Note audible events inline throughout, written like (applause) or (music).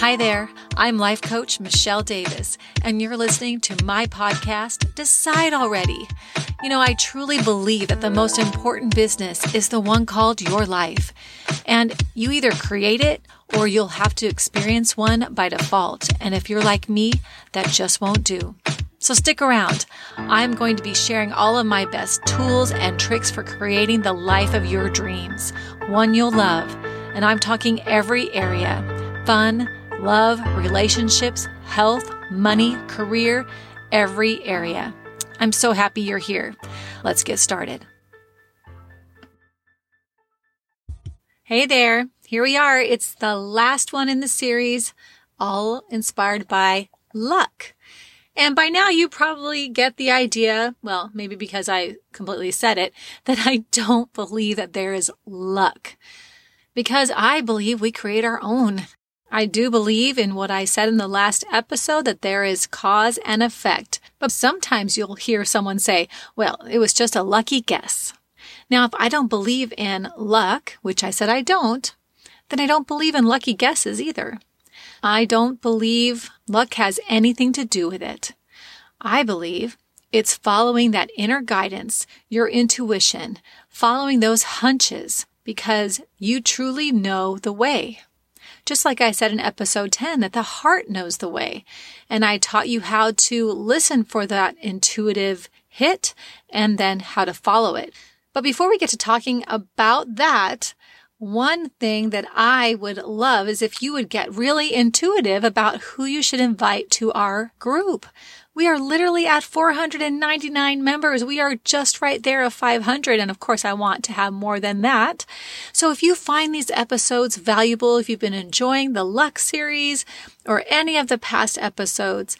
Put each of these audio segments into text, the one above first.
Hi there, I'm life coach Michelle Davis, and you're listening to my podcast, Decide Already. You know, I truly believe that the most important business is the one called your life. And you either create it or you'll have to experience one by default. And if you're like me, that just won't do. So stick around. I'm going to be sharing all of my best tools and tricks for creating the life of your dreams, one you'll love. And I'm talking every area fun, love, relationships, health, money, career, every area. I'm so happy you're here. Let's get started. Hey there. Here we are. It's the last one in the series, all inspired by luck. And by now you probably get the idea, well, maybe because I completely said it, that I don't believe that there is luck. Because I believe we create our own. I do believe in what I said in the last episode that there is cause and effect. But sometimes you'll hear someone say, well, it was just a lucky guess. Now, if I don't believe in luck, which I said I don't, then I don't believe in lucky guesses either. I don't believe luck has anything to do with it. I believe it's following that inner guidance, your intuition, following those hunches because you truly know the way. Just like I said in episode 10, that the heart knows the way. And I taught you how to listen for that intuitive hit and then how to follow it. But before we get to talking about that, one thing that I would love is if you would get really intuitive about who you should invite to our group. We are literally at 499 members. We are just right there of 500. And of course, I want to have more than that. So if you find these episodes valuable, if you've been enjoying the Luck series or any of the past episodes,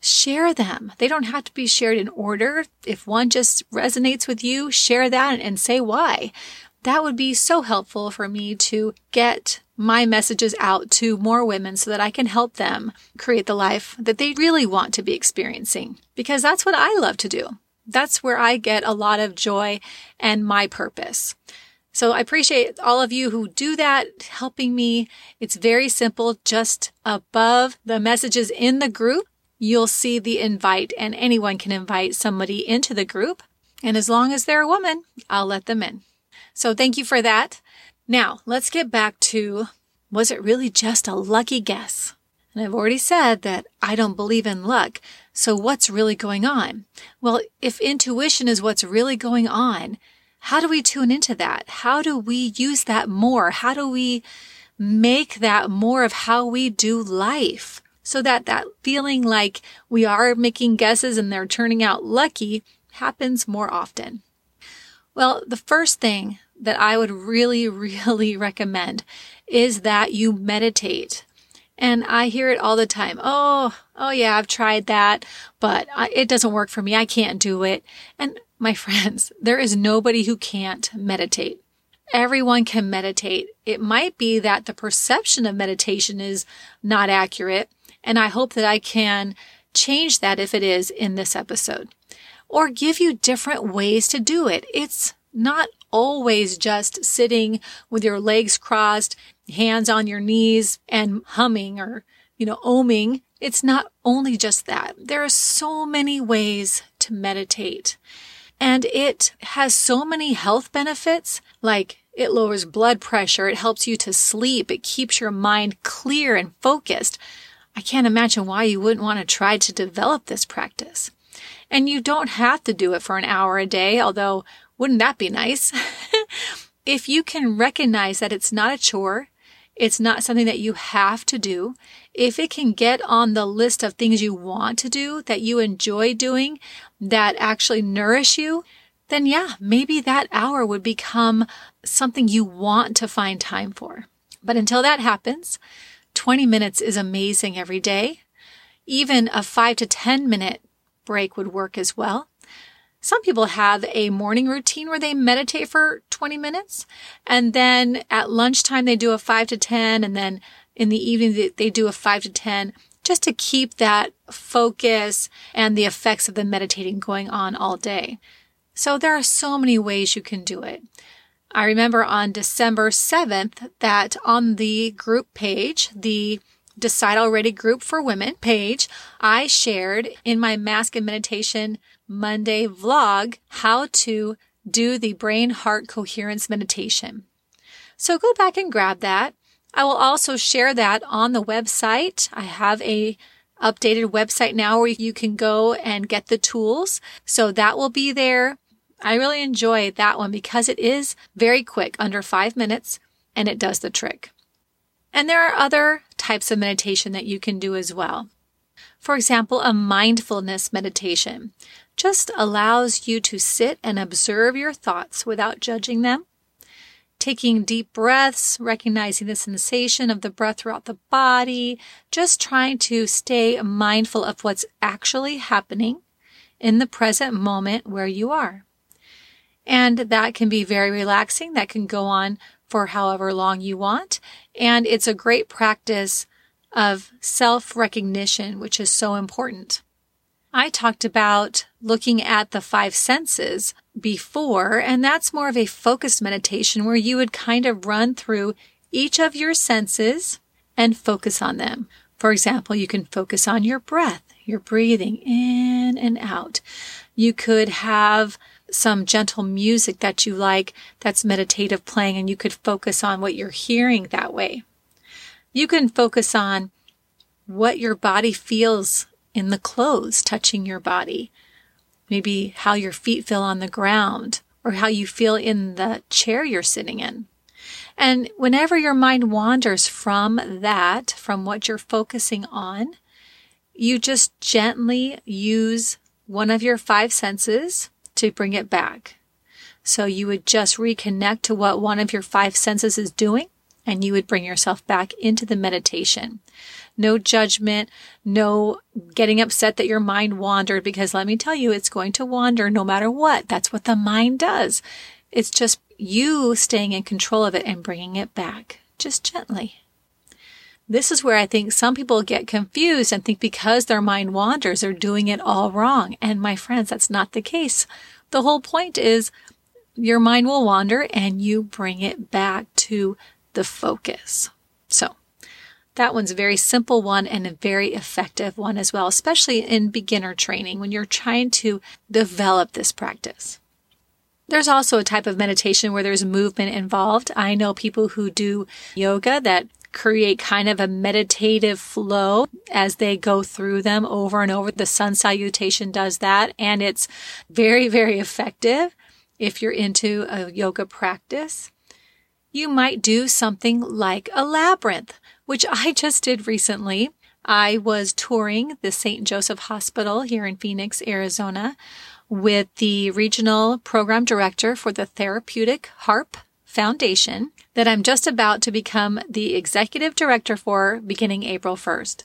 share them. They don't have to be shared in order. If one just resonates with you, share that and say why. That would be so helpful for me to get my messages out to more women so that I can help them create the life that they really want to be experiencing. Because that's what I love to do. That's where I get a lot of joy and my purpose. So I appreciate all of you who do that, helping me. It's very simple. Just above the messages in the group, you'll see the invite and anyone can invite somebody into the group. And as long as they're a woman, I'll let them in. So thank you for that. Now let's get back to was it really just a lucky guess? And I've already said that I don't believe in luck. So what's really going on? Well, if intuition is what's really going on, how do we tune into that? How do we use that more? How do we make that more of how we do life? So that that feeling like we are making guesses and they're turning out lucky happens more often. Well, the first thing that I would really, (laughs) really recommend is that you meditate. And I hear it all the time. Oh, oh yeah, I've tried that, but it doesn't work for me. I can't do it. And my (laughs) friends, there is nobody who can't meditate. Everyone can meditate. It might be that the perception of meditation is not accurate. And I hope that I can change that if it is in this episode or give you different ways to do it. It's not always just sitting with your legs crossed, hands on your knees and humming or, you know, oming. It's not only just that. There are so many ways to meditate and it has so many health benefits like it lowers blood pressure. It helps you to sleep. It keeps your mind clear and focused. I can't imagine why you wouldn't want to try to develop this practice. And you don't have to do it for an hour a day, although wouldn't that be nice? (laughs) if you can recognize that it's not a chore, it's not something that you have to do. If it can get on the list of things you want to do, that you enjoy doing, that actually nourish you, then yeah, maybe that hour would become something you want to find time for. But until that happens, 20 minutes is amazing every day. Even a five to 10 minute break would work as well. Some people have a morning routine where they meditate for 20 minutes and then at lunchtime they do a 5 to 10 and then in the evening they do a 5 to 10 just to keep that focus and the effects of the meditating going on all day. So there are so many ways you can do it. I remember on December 7th that on the group page, the Decide Already group for women page, I shared in my Mask and Meditation Monday vlog how to do the brain heart coherence meditation. So go back and grab that. I will also share that on the website. I have a updated website now where you can go and get the tools. So that will be there. I really enjoy that one because it is very quick, under five minutes, and it does the trick. And there are other types of meditation that you can do as well. For example, a mindfulness meditation just allows you to sit and observe your thoughts without judging them taking deep breaths, recognizing the sensation of the breath throughout the body, just trying to stay mindful of what's actually happening in the present moment where you are. And that can be very relaxing. That can go on for however long you want. And it's a great practice of self recognition, which is so important. I talked about looking at the five senses before, and that's more of a focused meditation where you would kind of run through each of your senses and focus on them. For example, you can focus on your breath, your breathing in and out. You could have some gentle music that you like that's meditative playing and you could focus on what you're hearing that way. You can focus on what your body feels in the clothes touching your body. Maybe how your feet feel on the ground or how you feel in the chair you're sitting in. And whenever your mind wanders from that, from what you're focusing on, you just gently use one of your five senses to bring it back. So you would just reconnect to what one of your five senses is doing and you would bring yourself back into the meditation no judgment, no getting upset that your mind wandered because let me tell you, it's going to wander no matter what. That's what the mind does. It's just you staying in control of it and bringing it back just gently. This is where I think some people get confused and think because their mind wanders, they're doing it all wrong. And my friends, that's not the case. The whole point is your mind will wander and you bring it back to the focus. So that one's a very simple one and a very effective one as well, especially in beginner training when you're trying to develop this practice. There's also a type of meditation where there's movement involved. I know people who do yoga that create kind of a meditative flow as they go through them over and over. The sun salutation does that and it's very, very effective if you're into a yoga practice. You might do something like a labyrinth which I just did recently. I was touring the St. Joseph Hospital here in Phoenix, Arizona with the regional program director for the Therapeutic HARP Foundation that I'm just about to become the executive director for beginning April 1st.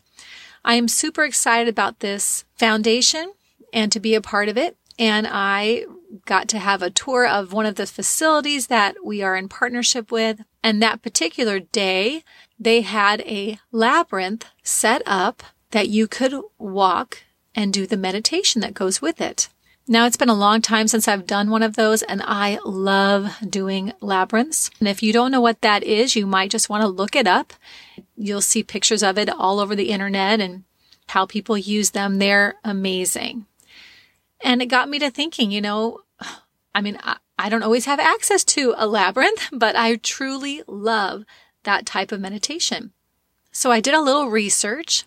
I am super excited about this foundation and to be a part of it. And I got to have a tour of one of the facilities that we are in partnership with. And that particular day, they had a labyrinth set up that you could walk and do the meditation that goes with it. Now it's been a long time since I've done one of those and I love doing labyrinths. And if you don't know what that is, you might just want to look it up. You'll see pictures of it all over the internet and how people use them. They're amazing. And it got me to thinking, you know, I mean, I, I don't always have access to a labyrinth, but I truly love that type of meditation. So I did a little research.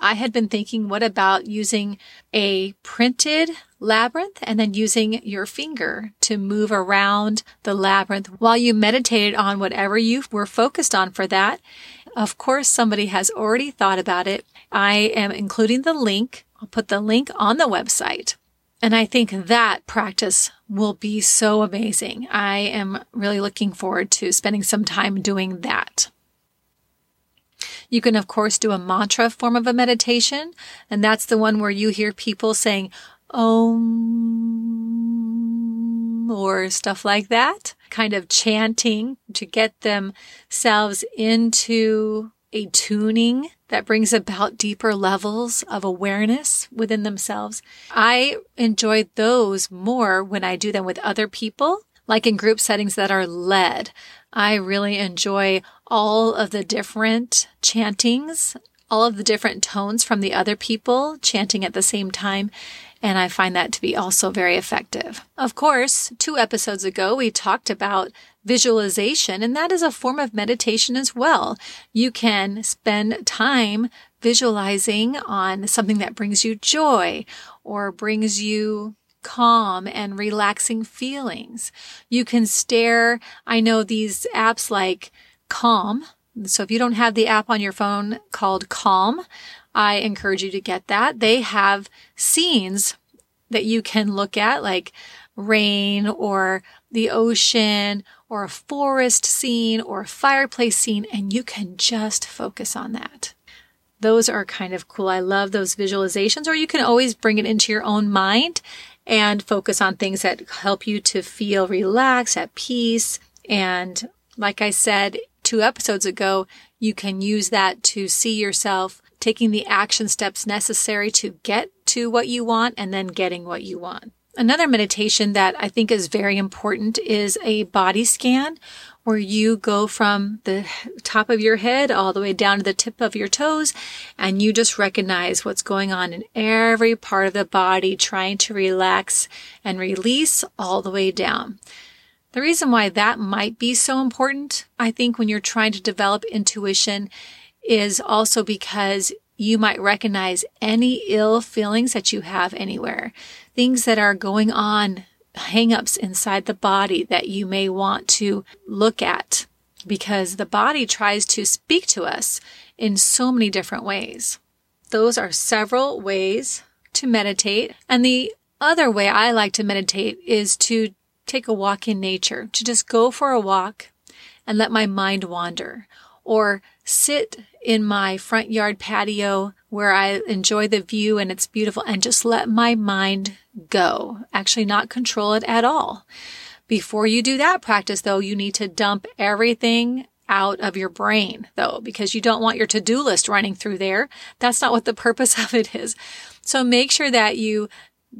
I had been thinking, what about using a printed labyrinth and then using your finger to move around the labyrinth while you meditated on whatever you were focused on for that? Of course, somebody has already thought about it. I am including the link. I'll put the link on the website. And I think that practice will be so amazing. I am really looking forward to spending some time doing that. You can, of course, do a mantra form of a meditation, and that's the one where you hear people saying, Om, or stuff like that, kind of chanting to get themselves into a tuning that brings about deeper levels of awareness within themselves. I enjoy those more when I do them with other people, like in group settings that are led. I really enjoy all of the different chantings all of the different tones from the other people chanting at the same time. And I find that to be also very effective. Of course, two episodes ago, we talked about visualization, and that is a form of meditation as well. You can spend time visualizing on something that brings you joy or brings you calm and relaxing feelings. You can stare. I know these apps like Calm. So if you don't have the app on your phone called Calm, I encourage you to get that. They have scenes that you can look at like rain or the ocean or a forest scene or a fireplace scene, and you can just focus on that. Those are kind of cool. I love those visualizations, or you can always bring it into your own mind and focus on things that help you to feel relaxed, at peace. And like I said two episodes ago, you can use that to see yourself taking the action steps necessary to get to what you want and then getting what you want. Another meditation that I think is very important is a body scan where you go from the top of your head all the way down to the tip of your toes and you just recognize what's going on in every part of the body, trying to relax and release all the way down. The reason why that might be so important, I think, when you're trying to develop intuition is also because you might recognize any ill feelings that you have anywhere, things that are going on, hangups inside the body that you may want to look at because the body tries to speak to us in so many different ways. Those are several ways to meditate. And the other way I like to meditate is to take a walk in nature, to just go for a walk and let my mind wander or sit in my front yard patio where I enjoy the view and it's beautiful and just let my mind go. Actually not control it at all. Before you do that practice though, you need to dump everything out of your brain though, because you don't want your to-do list running through there. That's not what the purpose (laughs) of it is. So make sure that you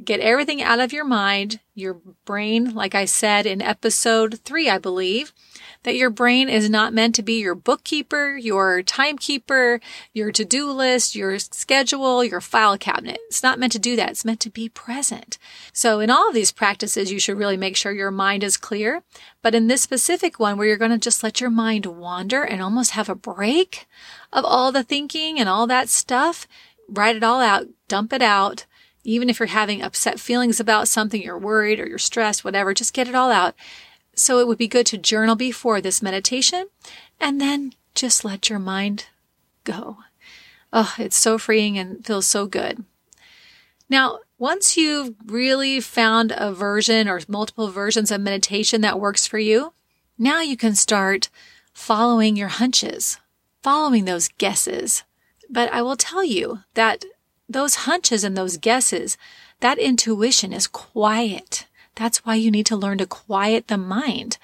get everything out of your mind, your brain, like I said in episode three, I believe, that your brain is not meant to be your bookkeeper, your timekeeper, your to-do list, your schedule, your file cabinet. It's not meant to do that. It's meant to be present. So in all of these practices, you should really make sure your mind is clear. But in this specific one where you're going to just let your mind wander and almost have a break of all the thinking and all that stuff, write it all out, dump it out even if you're having upset feelings about something, you're worried or you're stressed, whatever, just get it all out. So it would be good to journal before this meditation and then just let your mind go. Oh, it's so freeing and feels so good. Now, once you've really found a version or multiple versions of meditation that works for you, now you can start following your hunches, following those guesses. But I will tell you that those hunches and those guesses, that intuition is quiet. That's why you need to learn to quiet the mind.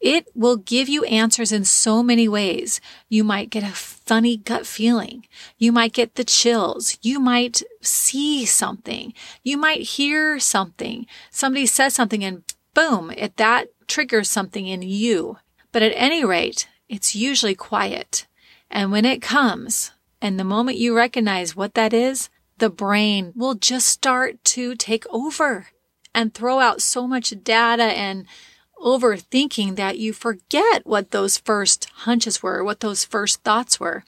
It will give you answers in so many ways. You might get a funny gut feeling. You might get the chills. You might see something. You might hear something. Somebody says something and boom, it that triggers something in you. But at any rate, it's usually quiet. And when it comes, and the moment you recognize what that is, the brain will just start to take over and throw out so much data and overthinking that you forget what those first hunches were, what those first thoughts were.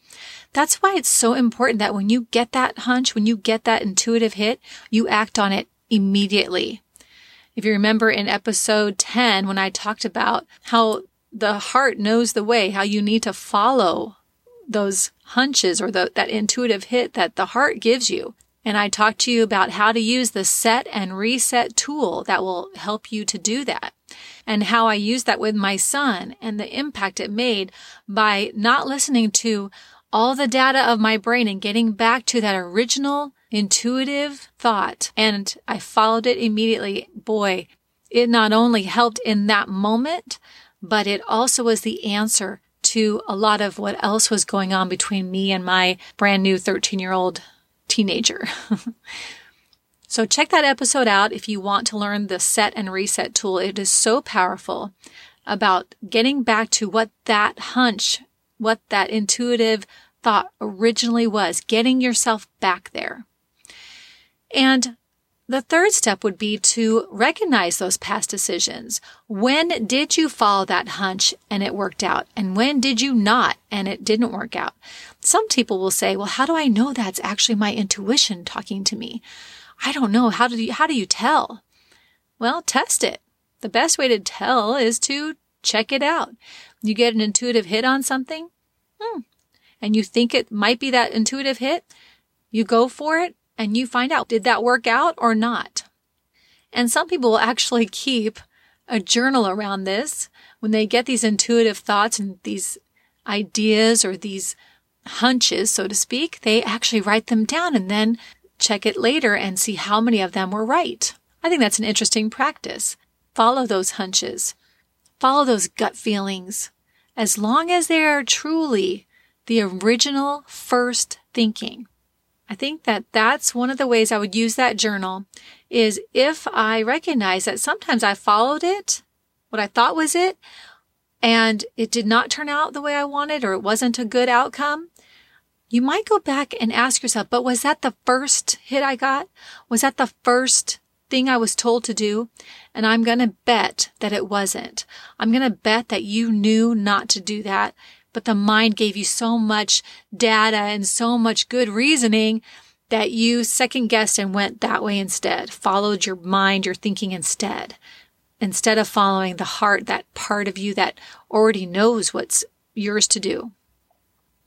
That's why it's so important that when you get that hunch, when you get that intuitive hit, you act on it immediately. If you remember in episode 10, when I talked about how the heart knows the way, how you need to follow those hunches or the, that intuitive hit that the heart gives you. And I talked to you about how to use the set and reset tool that will help you to do that and how I used that with my son and the impact it made by not listening to all the data of my brain and getting back to that original intuitive thought. And I followed it immediately. Boy, it not only helped in that moment, but it also was the answer to a lot of what else was going on between me and my brand new 13 year old teenager. (laughs) so check that episode out if you want to learn the set and reset tool. It is so powerful about getting back to what that hunch, what that intuitive thought originally was, getting yourself back there. And the third step would be to recognize those past decisions. When did you follow that hunch and it worked out? And when did you not and it didn't work out? Some people will say, well, how do I know that's actually my intuition talking to me? I don't know. How do you, how do you tell? Well, test it. The best way to tell is to check it out. You get an intuitive hit on something, hmm, and you think it might be that intuitive hit. You go for it and you find out, did that work out or not? And some people will actually (laughs) keep a journal around this when they get these intuitive thoughts and these ideas or these hunches, so to speak, they actually write them down and then check it later and see how many of them were right. I think that's an interesting practice. Follow those hunches. Follow those gut feelings. As long as they are truly the original first thinking. I think that that's one of the ways I would use that journal is if I recognize that sometimes I followed it, what I thought was it, and it did not turn out the way I wanted or it wasn't a good outcome, you might go back and ask yourself, but was that the first hit I got? Was that the first thing I was told to do? And I'm going to bet that it wasn't. I'm going to bet that you knew not to do that, but the mind gave you so much data and so much good reasoning that you second guessed and went that way instead, followed your mind, your thinking instead, instead of following the heart, that part of you that already knows what's yours to do.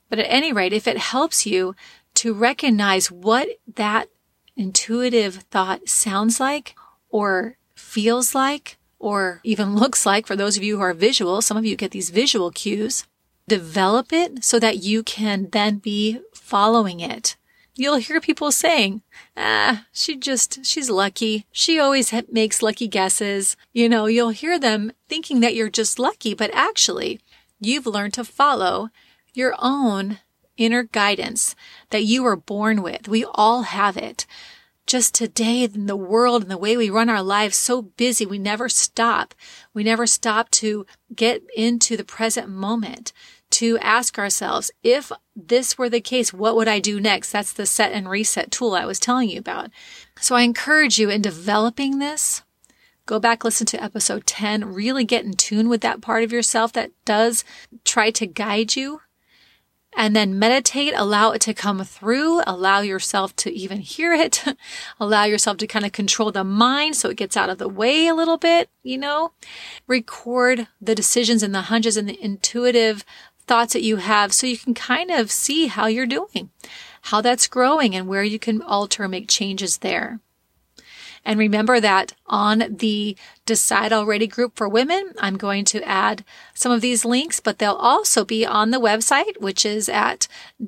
But at any rate, if it helps you to recognize what that intuitive thought sounds like or feels like or even (laughs) looks like for those of you who are visual, some of you get these visual cues, develop it so that you can then be following it. You'll hear people saying, ah, she just, she's lucky. She always makes lucky guesses. You know, you'll hear them thinking that you're just lucky, but actually you've learned to follow your own inner guidance that you were born with. We all have it. Just today in the world and the way we run our lives so busy, we never stop. We never stop to get into the present moment to ask ourselves, if this were the case, what would I do next? That's the set and reset tool I was telling you about. So I encourage you in developing this, go back, listen to episode 10, really get in tune with that part of yourself that does try to guide you and then meditate, allow it to come through, allow yourself to even hear it, (laughs) allow yourself to kind of control the mind so it gets out of the way a little bit, you know, record the decisions and the hunches and the intuitive thoughts that you have so you can kind of see how you're doing, how that's growing and where you can alter, make changes there. And remember that on the Decide Already group for women, I'm going to add some of these links, but they'll also be on the website, which is at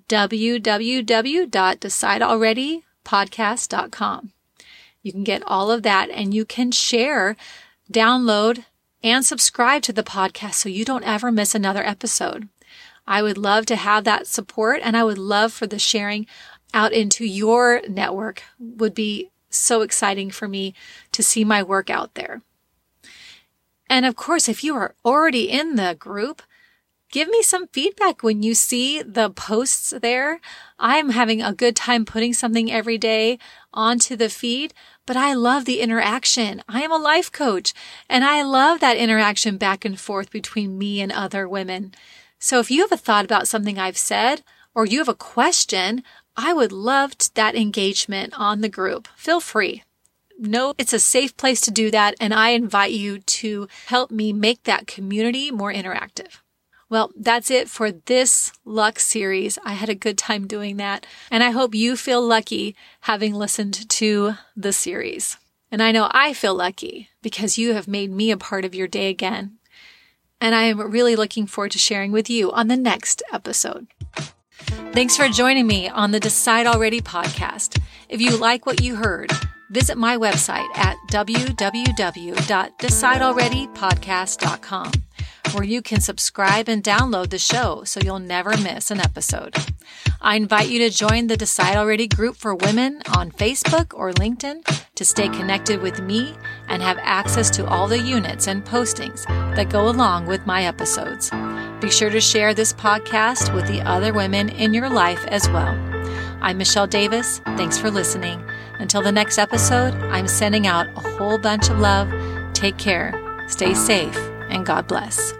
www.decidealreadypodcast.com. You can get all of that and you can share, download, and subscribe to the podcast so you don't ever miss another episode. I would love to have that support and I would love for the sharing out into your network would be so exciting for me to see my work out there. And of course, if you are already in the group, give me some feedback when you see the posts there. I'm having a good time putting something every day onto the feed, but I love the interaction. I am a life coach and I love that interaction back and forth between me and other women. So if you have a thought about something I've said or you have a question, I would love that engagement on the group. Feel free. No, it's a safe place to do that. And I invite you to help me make that community more interactive. Well, that's it for this luck series. I had a good time doing that. And I hope you feel lucky having listened to the series. And I know I feel lucky because you have made me a part of your day again. And I am really looking forward to sharing with you on the next episode. Thanks for joining me on the Decide Already podcast. If you like what you heard, visit my website at www.decidealreadypodcast.com where you can subscribe and download the show so you'll never miss an episode. I invite you to join the Decide Already group for women on Facebook or LinkedIn to stay connected with me and have access to all the units and postings that go along with my episodes. Be sure to share this podcast with the other women in your life as well. I'm Michelle Davis. Thanks for listening. Until the next episode, I'm sending out a whole bunch of love. Take care, stay safe, and God bless.